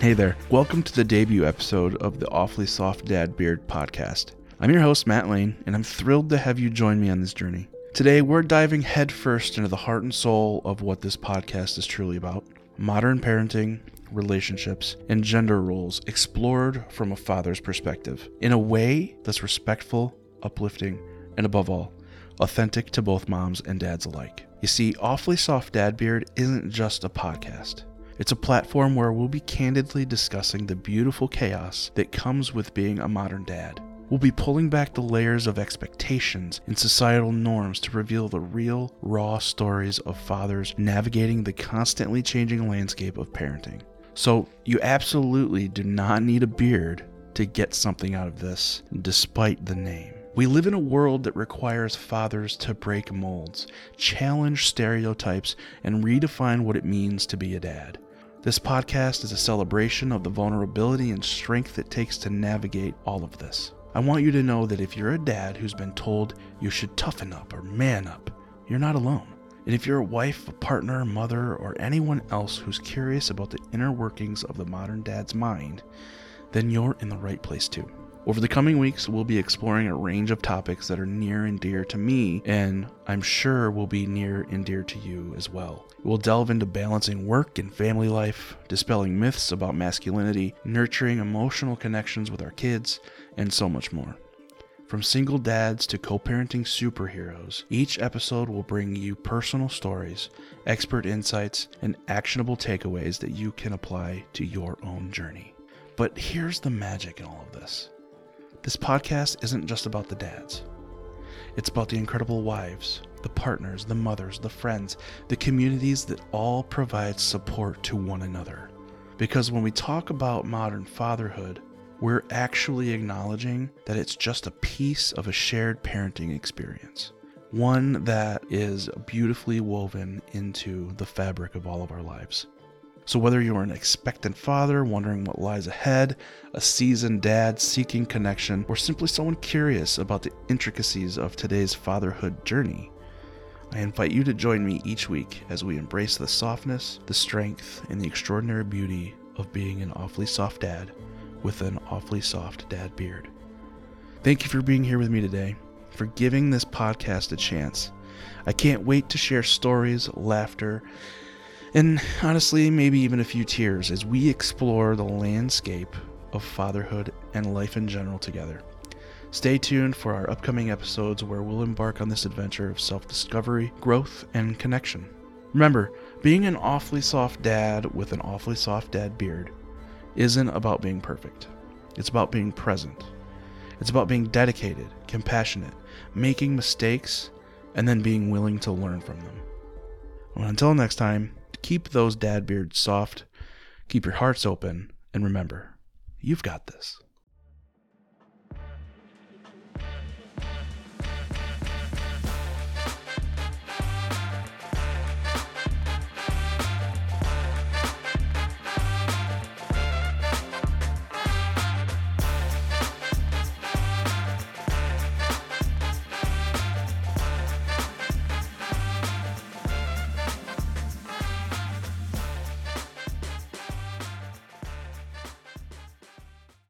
Hey there. Welcome to the debut episode of the Awfully Soft Dad Beard podcast. I'm your host, Matt Lane, and I'm thrilled to have you join me on this journey. Today, we're diving headfirst into the heart and soul of what this podcast is truly about modern parenting, relationships, and gender roles explored from a father's perspective in a way that's respectful, uplifting, and above all, authentic to both moms and dads alike. You see, Awfully Soft Dad Beard isn't just a podcast. It's a platform where we'll be candidly discussing the beautiful chaos that comes with being a modern dad. We'll be pulling back the layers of expectations and societal norms to reveal the real, raw stories of fathers navigating the constantly changing landscape of parenting. So, you absolutely do not need a beard to get something out of this, despite the name. We live in a world that requires fathers to break molds, challenge stereotypes, and redefine what it means to be a dad. This podcast is a celebration of the vulnerability and strength it takes to navigate all of this. I want you to know that if you're a dad who's been told you should toughen up or man up, you're not alone. And if you're a wife, a partner, mother, or anyone else who's curious about the inner workings of the modern dad's mind, then you're in the right place too. Over the coming weeks, we'll be exploring a range of topics that are near and dear to me, and I'm sure will be near and dear to you as well. We'll delve into balancing work and family life, dispelling myths about masculinity, nurturing emotional connections with our kids, and so much more. From single dads to co parenting superheroes, each episode will bring you personal stories, expert insights, and actionable takeaways that you can apply to your own journey. But here's the magic in all of this this podcast isn't just about the dads, it's about the incredible wives, the partners, the mothers, the friends, the communities that all provide support to one another. Because when we talk about modern fatherhood, we're actually acknowledging that it's just a piece of a shared parenting experience, one that is beautifully woven into the fabric of all of our lives. So, whether you're an expectant father wondering what lies ahead, a seasoned dad seeking connection, or simply someone curious about the intricacies of today's fatherhood journey, I invite you to join me each week as we embrace the softness, the strength, and the extraordinary beauty of being an awfully soft dad with an awfully soft dad beard. Thank you for being here with me today, for giving this podcast a chance. I can't wait to share stories, laughter, and honestly, maybe even a few tears as we explore the landscape of fatherhood and life in general together. Stay tuned for our upcoming episodes where we'll embark on this adventure of self discovery, growth, and connection. Remember, being an awfully soft dad with an awfully soft dad beard isn't about being perfect, it's about being present. It's about being dedicated, compassionate, making mistakes, and then being willing to learn from them. Well, until next time, keep those dad beards soft, keep your hearts open, and remember, you've got this.